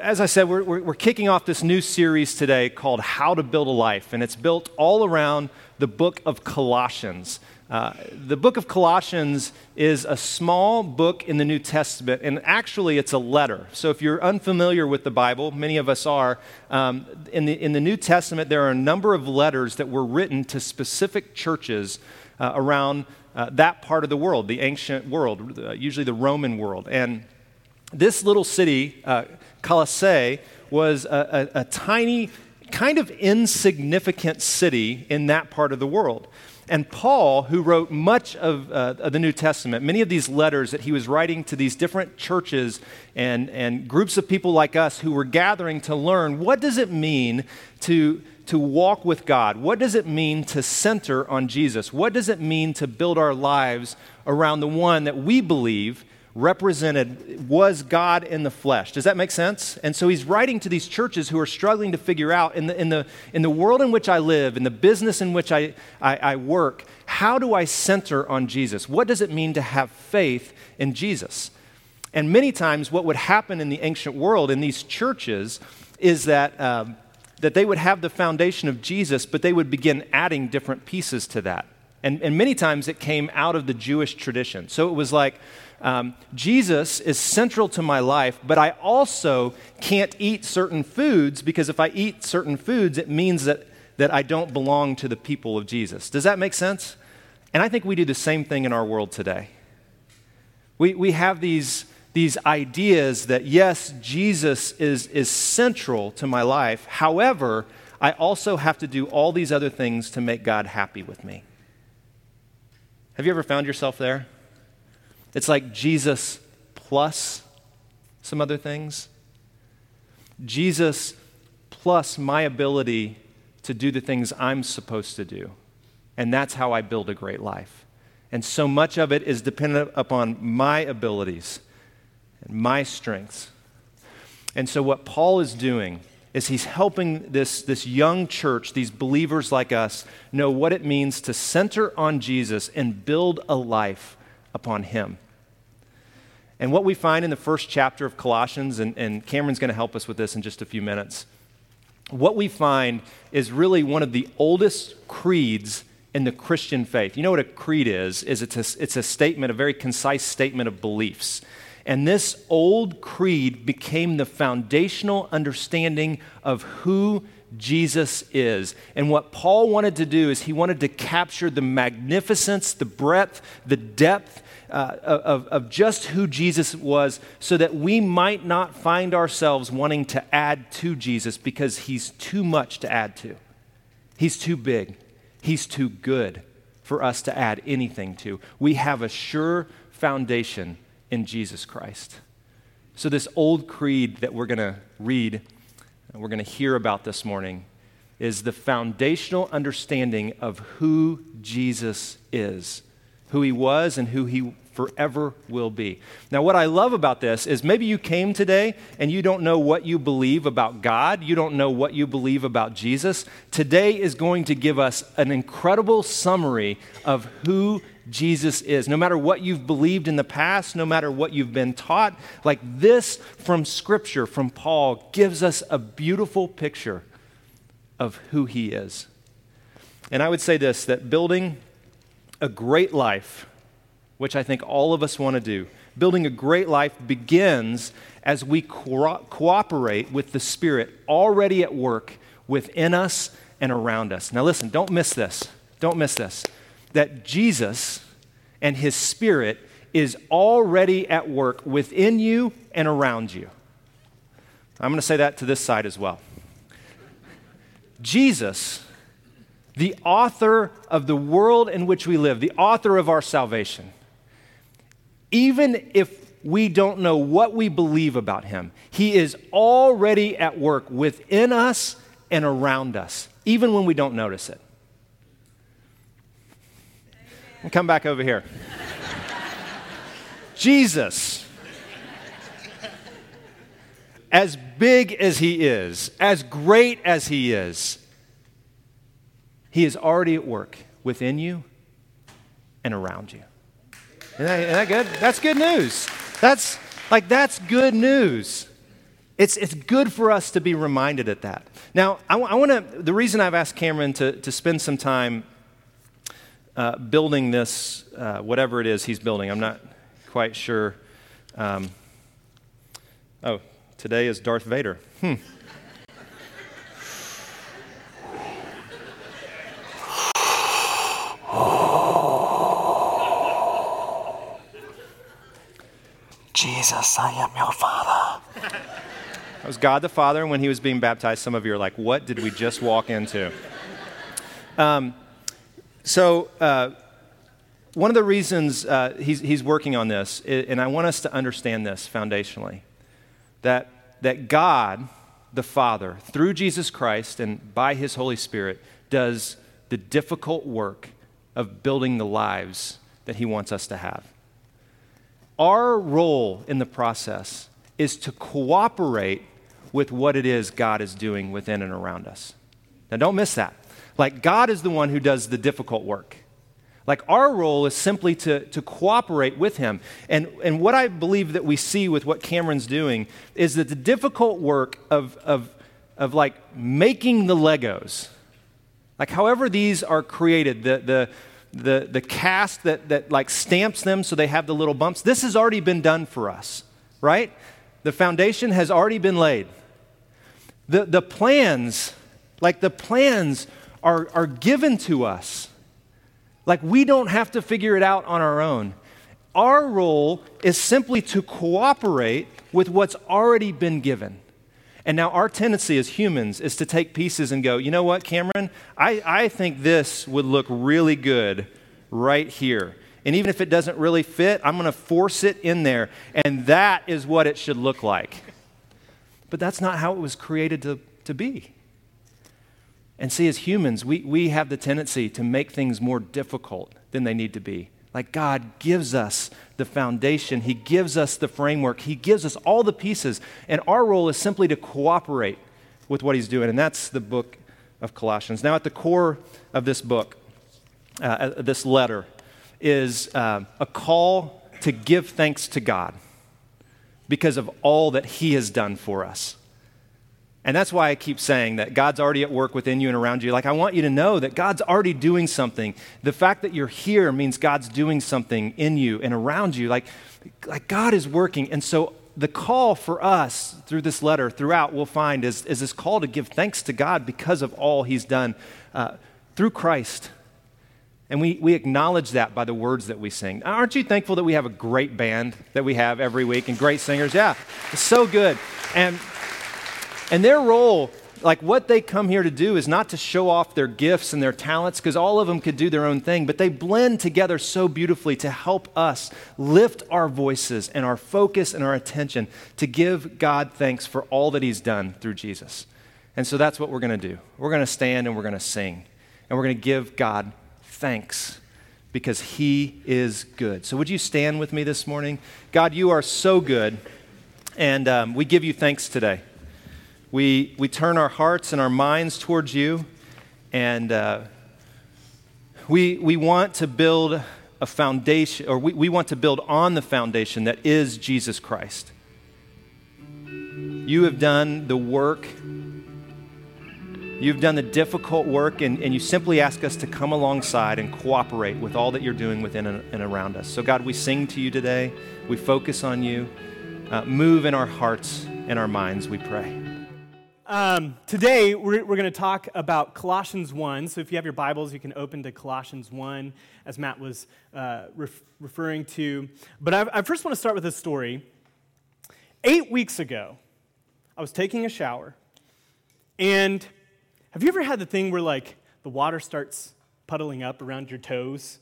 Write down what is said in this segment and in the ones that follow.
As I said, we're, we're, we're, kicking off this new series today called How to Build a Life, and it's built all around the book of Colossians. Uh, the book of Colossians is a small book in the New Testament, and actually it's a letter. So if you're unfamiliar with the Bible, many of us are, um, in, the, in the New Testament there are a number of letters that were written to specific churches uh, around uh, that part of the world, the ancient world, uh, usually the Roman world. And this little city, uh, Colossae, was a, a, a tiny, kind of insignificant city in that part of the world. And Paul, who wrote much of, uh, of, the New Testament, many of these letters that he was writing to these different churches and, and groups of people like us who were gathering to learn what does it mean to, to walk with God? What does it mean to center on Jesus? What does it mean to build our lives around the one that we believe represented was God in the flesh. Does that make sense? And so he's writing to these churches who are struggling to figure out in the, in the, in the world in which I live, in the business in which I, I, I work, how do I center on Jesus? What does it mean to have faith in Jesus? And many times, what would happen in the ancient world in these churches is that. Um, that they would have the foundation of Jesus, but they would begin adding different pieces to that. And, and many times it came out of the Jewish tradition. So it was like, um, Jesus is central to my life, but I also can't eat certain foods because if I eat certain foods, it means that, that I don't belong to the people of Jesus. Does that make sense? And I think we do the same thing in our world today. We, we have these, these ideas that, yes, Jesus is, is central to my life. However, I also have to do all these other things to make God happy with me. Have you ever found yourself there? It's like Jesus plus some other things. Jesus plus my ability to do the things I'm supposed to do. And that's how I build a great life. And so much of it is dependent upon my abilities and my strengths. And so, what Paul is doing is he's helping this, this young church, these believers like us, know what it means to center on Jesus and build a life upon him. And what we find in the first chapter of Colossians, and, and Cameron's going to help us with this in just a few minutes, what we find is really one of the oldest creeds in the Christian faith. You know what a creed is? Is it's a, it's a statement, a very concise statement of beliefs. And this old creed became the foundational understanding of who Jesus is. And what Paul wanted to do is he wanted to capture the magnificence, the breadth, the depth, uh, of, of just who Jesus was so that we might not find ourselves wanting to add to Jesus because he's too much to add to. He's too big, he's too good for us to add anything to. We have a sure foundation in Jesus Christ. So, this old creed that we're going to read and we're going to hear about this morning is the foundational understanding of who Jesus is, who he was, and who he forever will be. Now, what I love about this is maybe you came today and you don't know what you believe about God, you don't know what you believe about Jesus. Today is going to give us an incredible summary of who Jesus is. No matter what you've believed in the past, no matter what you've been taught, like this from Scripture, from Paul, gives us a beautiful picture of who he is. And I would say this that building a great life which I think all of us want to do. Building a great life begins as we co- cooperate with the Spirit already at work within us and around us. Now, listen, don't miss this. Don't miss this. That Jesus and His Spirit is already at work within you and around you. I'm going to say that to this side as well. Jesus, the author of the world in which we live, the author of our salvation, even if we don't know what we believe about him, he is already at work within us and around us, even when we don't notice it. And come back over here. Jesus, as big as he is, as great as he is, he is already at work within you and around you. Isn't that, isn't that good? That's good news. That's like, that's good news. It's, it's good for us to be reminded of that. Now, I, I want to, the reason I've asked Cameron to, to spend some time uh, building this, uh, whatever it is he's building, I'm not quite sure. Um, oh, today is Darth Vader. Hmm. Jesus, I am your father. That was God the Father, and when he was being baptized, some of you are like, what did we just walk into? Um, so, uh, one of the reasons uh, he's, he's working on this, and I want us to understand this foundationally, that, that God, the Father, through Jesus Christ and by his Holy Spirit, does the difficult work of building the lives that he wants us to have. Our role in the process is to cooperate with what it is God is doing within and around us. Now, don't miss that. Like, God is the one who does the difficult work. Like, our role is simply to, to cooperate with Him. And, and what I believe that we see with what Cameron's doing is that the difficult work of, of, of like making the Legos, like, however these are created, the, the, the, the cast that, that like stamps them so they have the little bumps, this has already been done for us, right? The foundation has already been laid. The, the plans, like the plans are, are given to us. Like we don't have to figure it out on our own. Our role is simply to cooperate with what's already been given. And now our tendency as humans is to take pieces and go, you know what, Cameron? I, I think this would look really good right here. And even if it doesn't really fit, I'm going to force it in there. And that is what it should look like. But that's not how it was created to, to be. And see, as humans, we, we have the tendency to make things more difficult than they need to be. Like God gives us the foundation, He gives us the framework, He gives us all the pieces. And our role is simply to cooperate with what He's doing. And that's the book of Colossians. Now, at the core of this book, uh, uh this letter, is uh, a call to give thanks to God because of all that He has done for us. And that's why I keep saying that God's already at work within you and around you. Like, I want you to know that God's already doing something. The fact that you're here means God's doing something in you and around you. Like, like God is working. And so, the call for us through this letter, throughout, we'll find is, is this call to give thanks to God because of all He's done uh, through Christ. And we, we acknowledge that by the words that we sing. Aren't you thankful that we have a great band that we have every week and great singers? Yeah, it's so good. And, and their role, like what they come here to do, is not to show off their gifts and their talents, because all of them could do their own thing, but they blend together so beautifully to help us lift our voices and our focus and our attention to give God thanks for all that He's done through Jesus. And so that's what we're going to do. We're going to stand and we're going to sing, and we're going to give God thanks because He is good. So, would you stand with me this morning? God, you are so good, and um, we give you thanks today. We, we turn our hearts and our minds towards you, and uh, we, we want to build a foundation, or we, we want to build on the foundation that is Jesus Christ. You have done the work You've done the difficult work, and, and you simply ask us to come alongside and cooperate with all that you're doing within and, around us. So, God, we sing to you today. We focus on you. Uh, move in our hearts and our minds, we pray. Um, today, we're, we're going to talk about Colossians 1. So, if you have your Bibles, you can open to Colossians 1, as Matt was uh, ref- referring to. But I, I first want to start with a story. Eight weeks ago, I was taking a shower, and have you ever had the thing where, like, the water starts puddling up around your toes?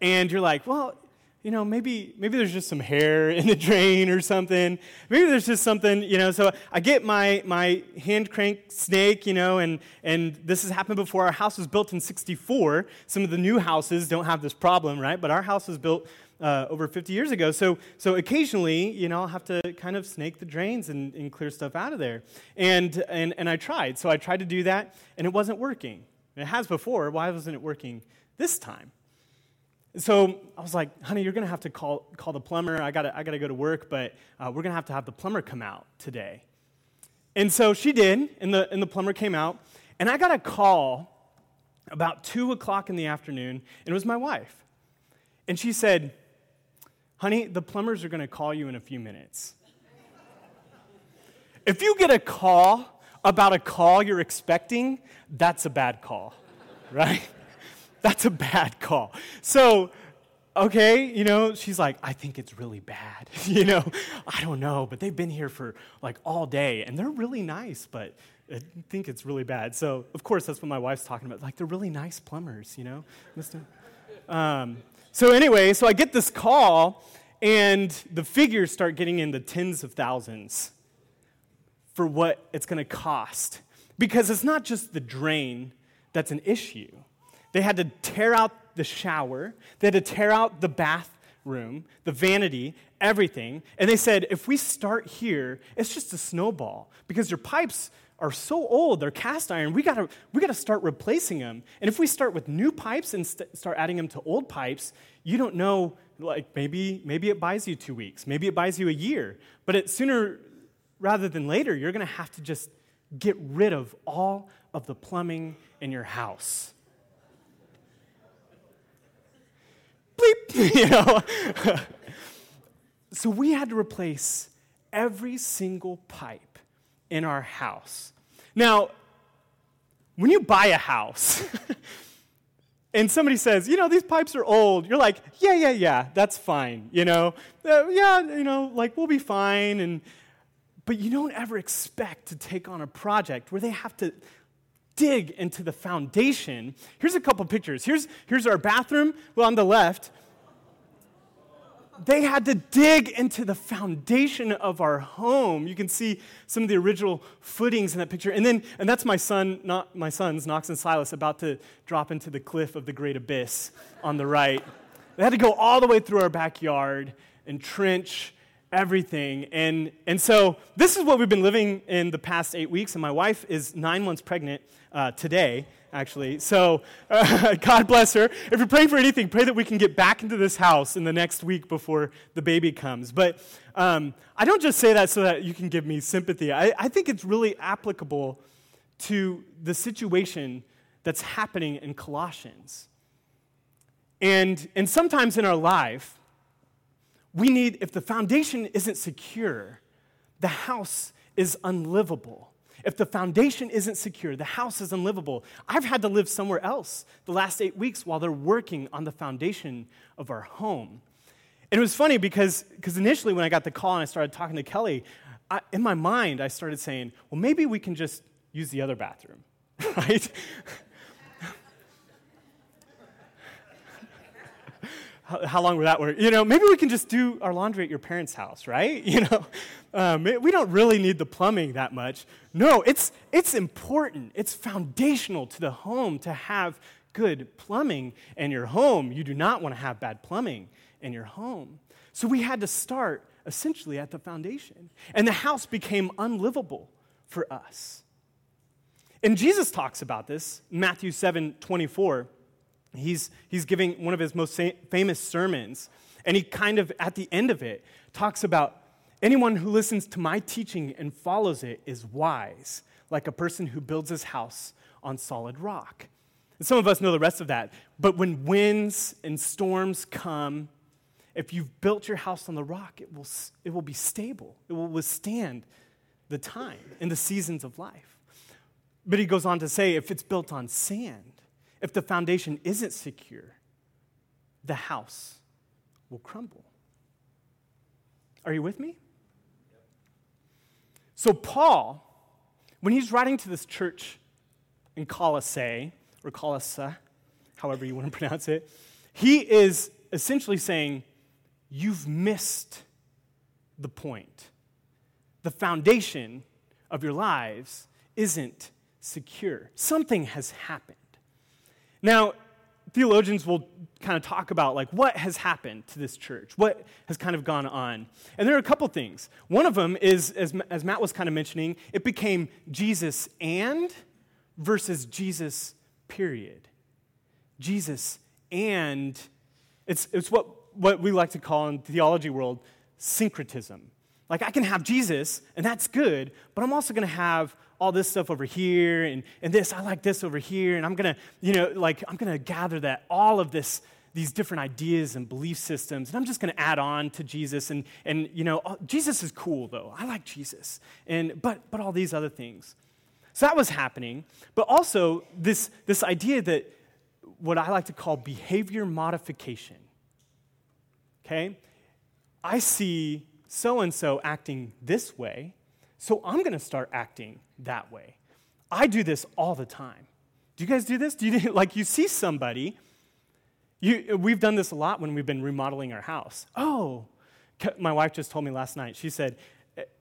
And you're like, well, you know, maybe maybe there's just some hair in the drain or something. Maybe there's just something, you know. So I get my my hand crank snake, you know, and and this has happened before. Our house was built in '64. Some of the new houses don't have this problem, right? But our house was built uh, over 50 years ago. So, so occasionally, you know, I'll have to kind of snake the drains and, and clear stuff out of there. And, and, and I tried. So I tried to do that, and it wasn't working. It has before. Why wasn't it working this time? So I was like, honey, you're going to have to call, call the plumber. I got I to go to work, but uh, we're going to have to have the plumber come out today. And so she did, and the, and the plumber came out. And I got a call about 2 o'clock in the afternoon, and it was my wife. And she said, honey, the plumbers are going to call you in a few minutes. if you get a call about a call you're expecting, that's a bad call, right? That's a bad call. So, okay, you know, she's like, I think it's really bad. you know, I don't know, but they've been here for like all day and they're really nice, but I think it's really bad. So, of course, that's what my wife's talking about. Like, they're really nice plumbers, you know? Um, so, anyway, so I get this call, and the figures start getting in the tens of thousands for what it's going to cost. Because it's not just the drain that's an issue. They had to tear out the shower, they had to tear out the bathroom, the vanity, everything. And they said, if we start here, it's just a snowball because your pipes are so old, they're cast iron, we gotta, we gotta start replacing them. And if we start with new pipes and st- start adding them to old pipes, you don't know, like maybe, maybe it buys you two weeks, maybe it buys you a year. But it, sooner rather than later, you're gonna have to just get rid of all of the plumbing in your house. Bleep, you know. so we had to replace every single pipe in our house. Now, when you buy a house and somebody says, you know, these pipes are old, you're like, yeah, yeah, yeah, that's fine, you know, uh, yeah, you know, like we'll be fine. And, but you don't ever expect to take on a project where they have to dig into the foundation. Here's a couple pictures. Here's, here's our bathroom, well, on the left they had to dig into the foundation of our home. You can see some of the original footings in that picture. And then, and that's my son, not my sons, Knox and Silas, about to drop into the cliff of the great abyss on the right. They had to go all the way through our backyard and trench everything. And, and so this is what we've been living in the past eight weeks. And my wife is nine months pregnant uh, today actually. So, uh, God bless her. If you're praying for anything, pray that we can get back into this house in the next week before the baby comes. But um, I don't just say that so that you can give me sympathy. I, I think it's really applicable to the situation that's happening in Colossians. And, and sometimes in our life, we need, if the foundation isn't secure, the house is unlivable. If the foundation isn't secure, the house is unlivable. I've had to live somewhere else the last eight weeks while they're working on the foundation of our home. And it was funny because initially when I got the call and I started talking to Kelly, I, in my mind I started saying, well, maybe we can just use the other bathroom, right? How, long would that work? You know, maybe we can just do our laundry at your parents' house, right? You know, um, we don't really need the plumbing that much. No, it's, it's important. It's foundational to the home to have good plumbing in your home. You do not want to have bad plumbing in your home. So we had to start essentially at the foundation. And the house became unlivable for us. And Jesus talks about this, Matthew 7 24. He's, he's giving one of his most famous sermons, and he kind of, at the end of it, talks about anyone who listens to my teaching and follows it is wise, like a person who builds his house on solid rock. And some of us know the rest of that. But when winds and storms come, if you've built your house on the rock, it will, it will be stable. It will withstand the time and the seasons of life. But he goes on to say if it's built on sand, if the foundation isn't secure, the house will crumble. Are you with me? So, Paul, when he's writing to this church in Colossae, or Colossae, however you want to pronounce it, he is essentially saying, You've missed the point. The foundation of your lives isn't secure. Something has happened. Now, theologians will kind of talk about like what has happened to this church? What has kind of gone on? And there are a couple things. One of them is as, as matt was kind of mentioning it became jesus and versus jesus period. Jesus and It's, it's what, what we like to call in the theology world syncretism. Like, I can have Jesus, and that's good, but I'm also going to have all this stuff over here, and, and this, I like this over here, and I'm to, you know, like, I'm to gather that, all of this, these different ideas and belief systems, and I'm just to add on to Jesus. And, and you know, Jesus is cool, though. I like Jesus. And, but, but all these other things. So that was happening. But also, this, this idea that what I like to call behavior modification. Okay? I see so and so acting this way, so I'm going to start acting that way. I do this all the time. Do you guys do this? Do you like you see somebody? You, we've done this a lot when we've been remodeling our house. Oh, my wife just told me last night. She said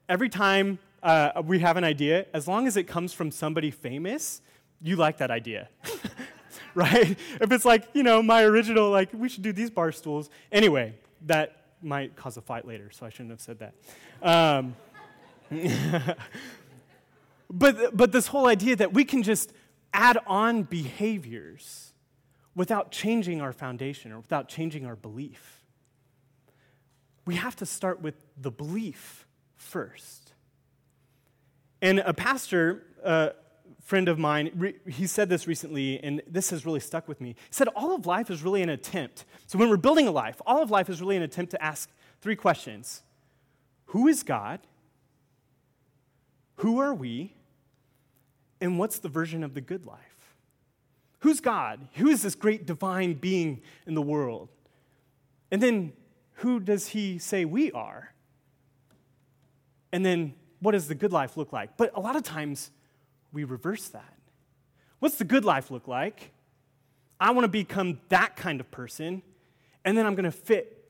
every time uh, we have an idea, as long as it comes from somebody famous, you like that idea. right? If it's like, you know, my original, like, we should do these bar stools. Anyway, that might cause a fight later, so I shouldn't have said that. Um, but, but this whole idea that we can just add on behaviors without changing our foundation or without changing our belief. We have to start with the belief first. And a pastor, uh, friend of mine, he said this recently, and this has really stuck with me. He said, All of life is really an attempt. So when we're building a life, all of life is really an attempt to ask three questions Who is God? Who are we? And what's the version of the good life? Who's God? Who is this great divine being in the world? And then who does he say we are? And then what does the good life look like? But a lot of times, we reverse that. What's the good life look like? I want to become that kind of person, and then I'm going to fit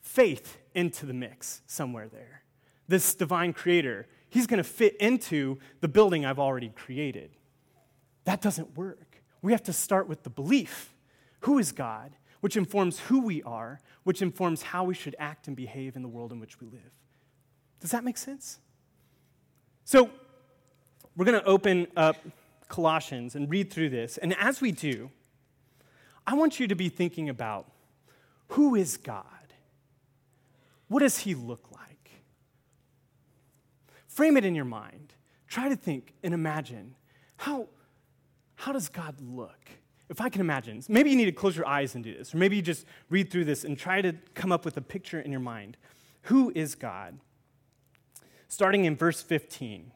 faith into the mix somewhere there. This divine creator, he's going to fit into the building I've already created. That doesn't work. We have to start with the belief who is God, which informs who we are, which informs how we should act and behave in the world in which we live. Does that make sense? So, we're going to open up Colossians and read through this. And as we do, I want you to be thinking about who is God? What does he look like? Frame it in your mind. Try to think and imagine how, how does God look? If I can imagine, maybe you need to close your eyes and do this, or maybe you just read through this and try to come up with a picture in your mind. Who is God? Starting in verse 15.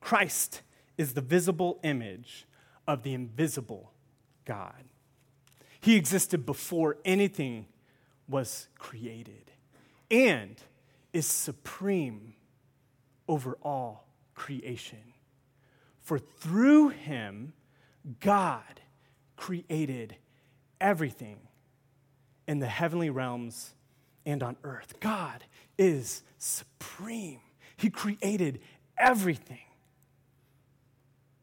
Christ is the visible image of the invisible God. He existed before anything was created and is supreme over all creation. For through him, God created everything in the heavenly realms and on earth. God is supreme. He created everything.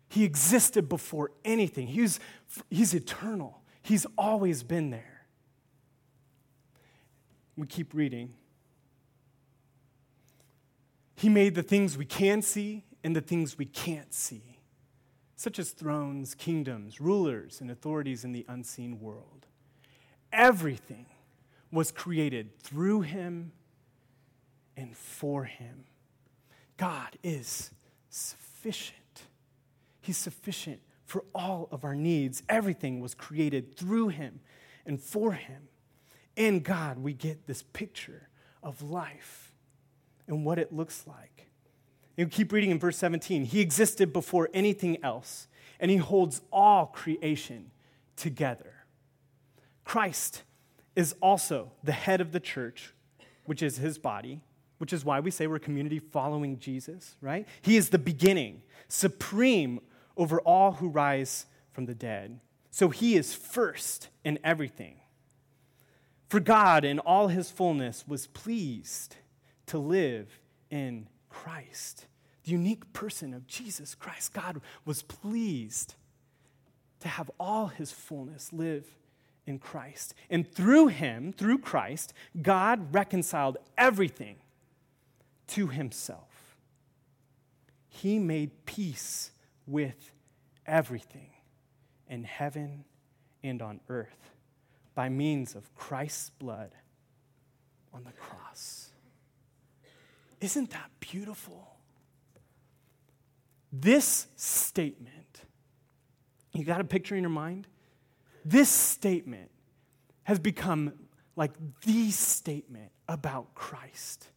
He existed before anything. He's, he's eternal. He's always been there. We keep reading. He made the things we can see and the things we can't see, such as thrones, kingdoms, rulers, and authorities in the unseen world. Everything was created through him and for him. God is sufficient. He's sufficient for all of our needs. Everything was created through him and for him. In God, we get this picture of life and what it looks like. We keep reading in verse 17. He existed before anything else, and he holds all creation together. Christ is also the head of the church, which is his body, which is why we say we're a community following Jesus, right? He is the beginning, supreme over all who rise from the dead. So he is first in everything. For God, in all his fullness, was pleased to live in Christ. The unique person of Jesus Christ. God was pleased to have all his fullness live in Christ. And through him, through Christ, God reconciled everything to himself. He made peace with everything in heaven and on earth by means of Christ's blood on the cross. Isn't that beautiful? This statement, you got a picture in your mind? This statement has become like the statement about Christ.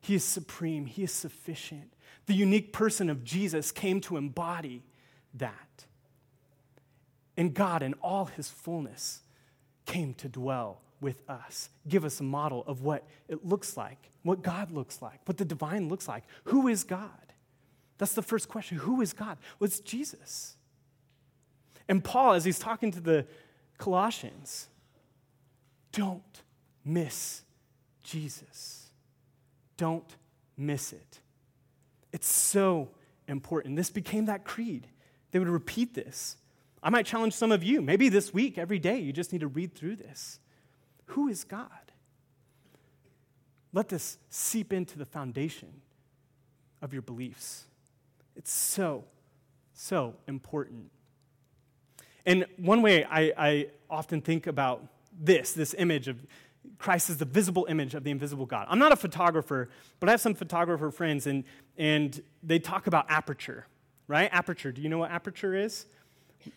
He is supreme, He is sufficient. The unique person of Jesus came to embody that. And God, in all His fullness, came to dwell with us, give us a model of what it looks like, what God looks like, what the divine looks like. Who is God? That's the first question. Who is God? Well, Jesus. And Paul, as he's talking to the Colossians, don't miss Jesus. Don't miss it. It's so important. This became that creed. They would repeat this. I might challenge some of you, maybe this week, every day, you just need to read through this. Who is God? Let this seep into the foundation of your beliefs. It's so, so important. And one way I, I often think about this, this image of Christ is the visible image of the invisible God. I'm not a photographer, but I have some photographer friends, and, and they talk about aperture, right? Aperture. Do you know what aperture is?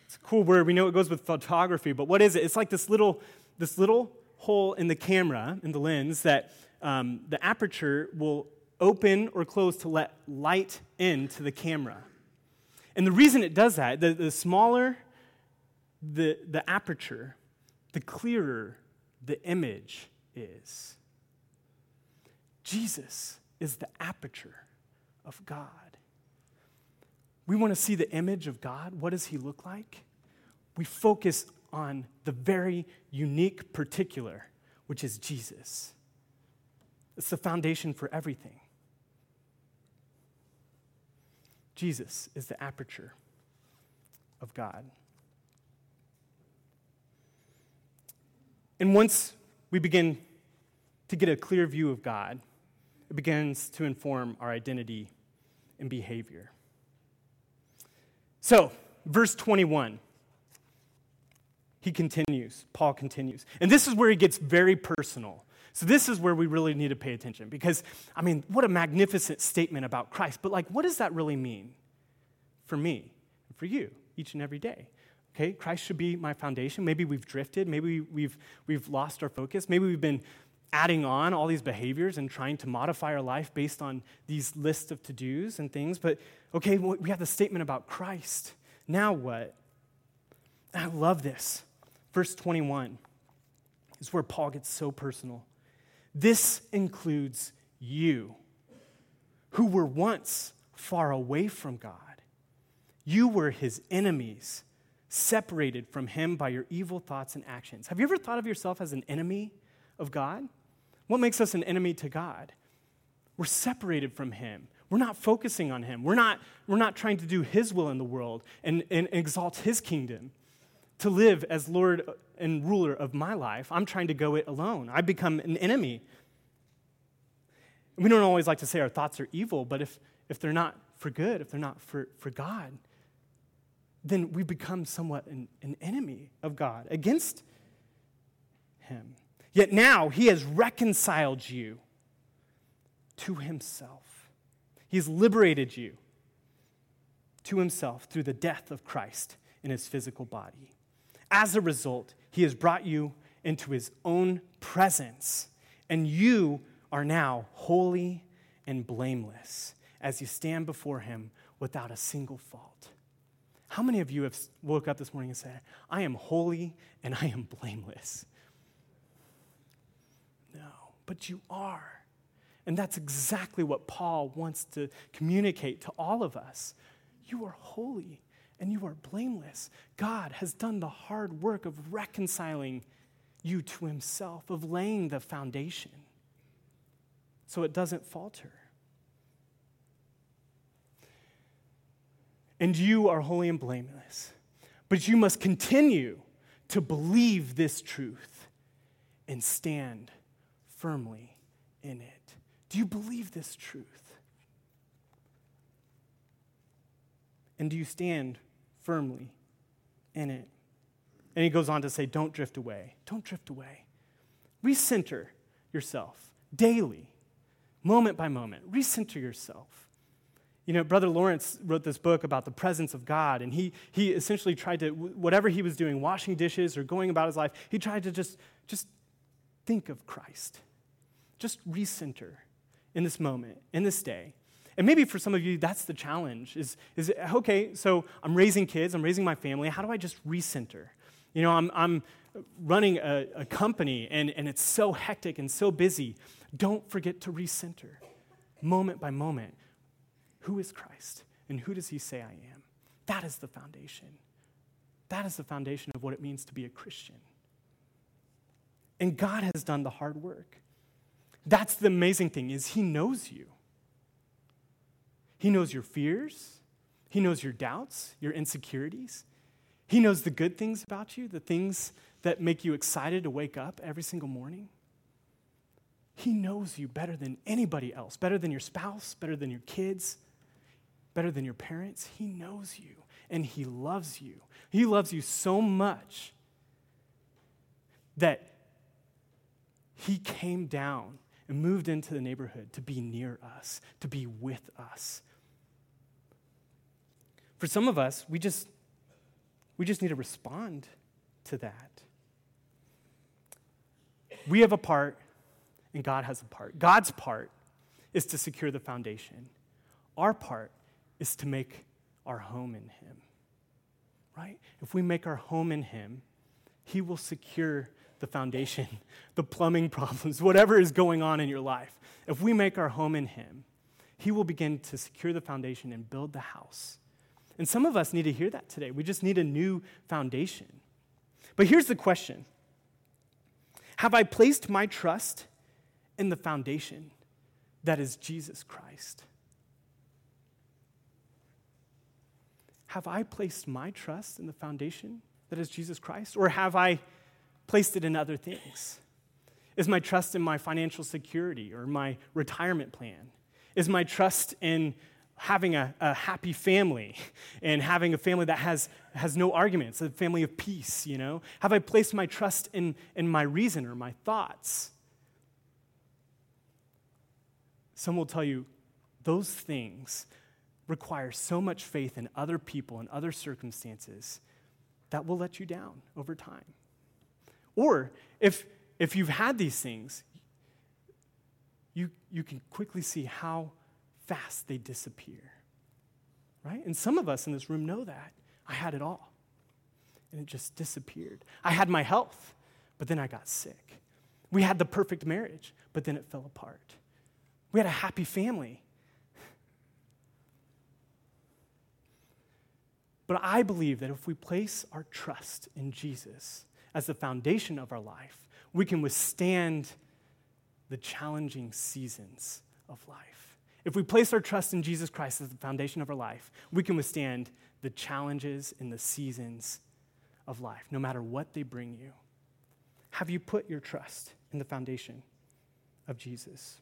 It's a cool word. We know it goes with photography, but what is it? It's like this little, this little hole in the camera, in the lens, that um, the aperture will open or close to let light into the camera. And the reason it does that, the, the smaller the, the aperture, the clearer the image is. Jesus is the aperture of God. We want to see the image of God. What does he look like? We focus on the very unique particular, which is Jesus. It's the foundation for everything. Jesus is the aperture of God. And once we begin to get a clear view of God, it begins to inform our identity and behavior. So, verse 21, he continues, Paul continues. And this is where he gets very personal. So, this is where we really need to pay attention because, I mean, what a magnificent statement about Christ. But, like, what does that really mean for me and for you each and every day? Okay, Christ should be my foundation. Maybe we've drifted. Maybe we've, we've lost our focus. Maybe we've been adding on all these behaviors and trying to modify our life based on these lists of to dos and things. But okay, we have the statement about Christ. Now what? I love this. Verse 21 is where Paul gets so personal. This includes you, who were once far away from God. You were his enemies separated from Him by your evil thoughts and actions. Have you ever thought of yourself as an enemy of God? What makes us an enemy to God? We're separated from Him. We're not focusing on Him. We're not, we're not trying to do His will in the world and, and exalt His kingdom. To live as Lord and ruler of my life, I'm trying to go it alone. I become an enemy. We don't always like to say our thoughts are evil, but if, if they're not for good, if they're not for, for God, then we become somewhat an, an enemy of God against Him. Yet now He has reconciled you to Himself, He has liberated you to Himself through the death of Christ in His physical body. As a result, He has brought you into His own presence, and you are now holy and blameless as you stand before Him without a single fault. How many of you have woke up this morning and said, I am holy and I am blameless? No, but you are. And that's exactly what Paul wants to communicate to all of us. You are holy and you are blameless. God has done the hard work of reconciling you to himself, of laying the foundation so it doesn't falter. and you are holy and blameless. But you must continue to believe this truth and stand firmly in it. Do you believe this truth? And do you stand firmly in it? And he goes on to say, don't drift away. Don't drift away. Recenter yourself daily, moment by moment. Recenter yourself. You know, Brother Lawrence wrote this book about the presence of God, and he, he essentially tried to, whatever he was doing, washing dishes or going about his life, he tried to just, just think of Christ. Just recenter in this moment, in this day. And maybe for some of you, that's the challenge is, is okay, so I'm raising kids, I'm raising my family. How do I just recenter? You know, I'm, I'm running a, a company and, and it's so hectic and so busy. Don't forget to recenter moment by moment. Who is Christ and who does he say I am? That is the foundation. That is the foundation of what it means to be a Christian. And God has done the hard work. That's the amazing thing is he knows you. He knows your fears. He knows your doubts, your insecurities. He knows the good things about you, the things that make you excited to wake up every single morning. He knows you better than anybody else, better than your spouse, better than your kids, better than your parents. He knows you and He loves you. He loves you so much that He came down and moved into the neighborhood to be near us, to be with us. For some of us, we just we just need to respond to that. We have a part, and God has a part. God's part is to secure the foundation, our part is to make our home in Him. Right? If we make our home in Him, He will secure the foundation, the plumbing problems, whatever is going on in your life. If we make our home in Him, He will begin to secure the foundation and build the house. And some of us need to hear that today. We just need a new foundation. But here's the question Have I placed my trust in the foundation that is Jesus Christ? Have I placed my trust in the foundation that is Jesus Christ? Or have I placed it in other things? Is my trust in my financial security or my retirement plan? Is my trust in having a, a, happy family and having a family that has, has no arguments, a family of peace, you know? Have I placed my trust in, in my reason or my thoughts? Some will tell you those things require so much faith in other people and other circumstances that will let you down over time. Or if, if you've had these things, you, you can quickly see how fast they disappear. Right? And some of us in this room know that. I had it all, and it just disappeared. I had my health, but then I got sick. We had the perfect marriage, but then it fell apart. We had a happy family. But I believe that if we place our trust in Jesus as the foundation of our life, we can withstand the challenging seasons of life. If we place our trust in Jesus Christ as the foundation of our life, we can withstand the challenges and the seasons of life, no matter what they bring you. Have you put your trust in the foundation of Jesus?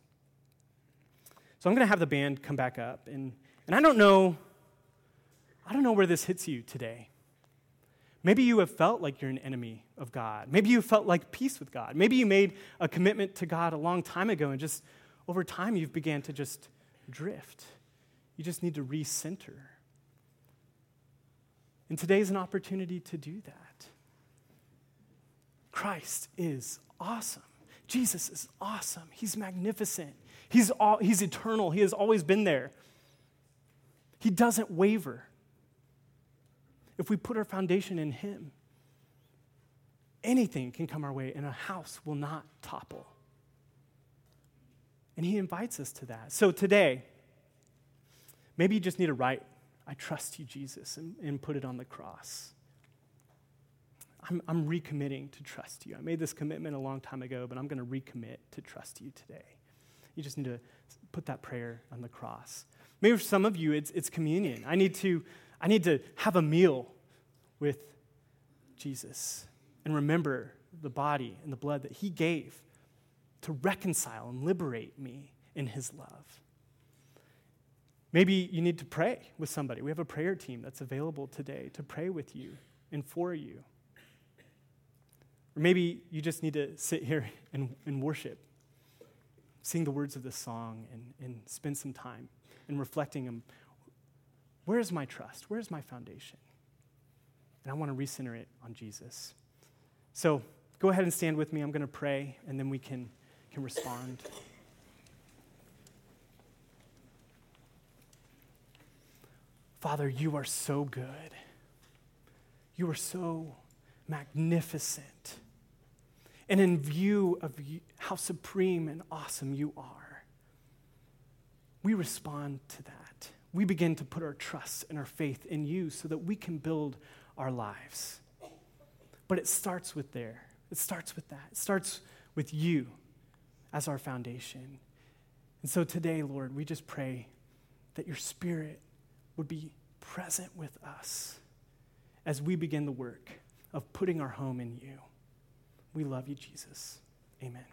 So I'm going to have the band come back up. And, and I don't know, I don't know where this hits you today. Maybe you have felt like you're an enemy of God. Maybe you felt like peace with God. Maybe you made a commitment to God a long time ago and just over time you've began to just drift. You just need to recenter. And today is an opportunity to do that. Christ is awesome. Jesus is awesome. He's magnificent. He's, all, he's eternal. He has always been there. He doesn't waver. If we put our foundation in Him, anything can come our way and a house will not topple. And he invites us to that. So today, maybe you just need to write, I trust you, Jesus, and, and put it on the cross. I'm, I'm recommitting to trust you. I made this commitment a long time ago, but I'm going to recommit to trust you today. You just need to put that prayer on the cross. Maybe for some of you, it's, it's communion. I need, to, I need to have a meal with Jesus and remember the body and the blood that he gave to reconcile and liberate me in his love. Maybe you need to pray with somebody. We have a prayer team that's available today to pray with you and for you. Or maybe you just need to sit here and, and worship, sing the words of this song, and, and spend some time in reflecting on where is my trust? Where is my foundation? And I want to recenter it on Jesus. So go ahead and stand with me. I'm going to pray, and then we can, can respond. Father, you are so good. You are so magnificent. And in view of you, how supreme and awesome you are, we respond to that. We begin to put our trust and our faith in you so that we can build our lives. But it starts with there. It starts with that. It starts with you as our foundation. And so today, Lord, we just pray that your spirit would be present with us as we begin the work of putting our home in you. We love you, Jesus. Amen.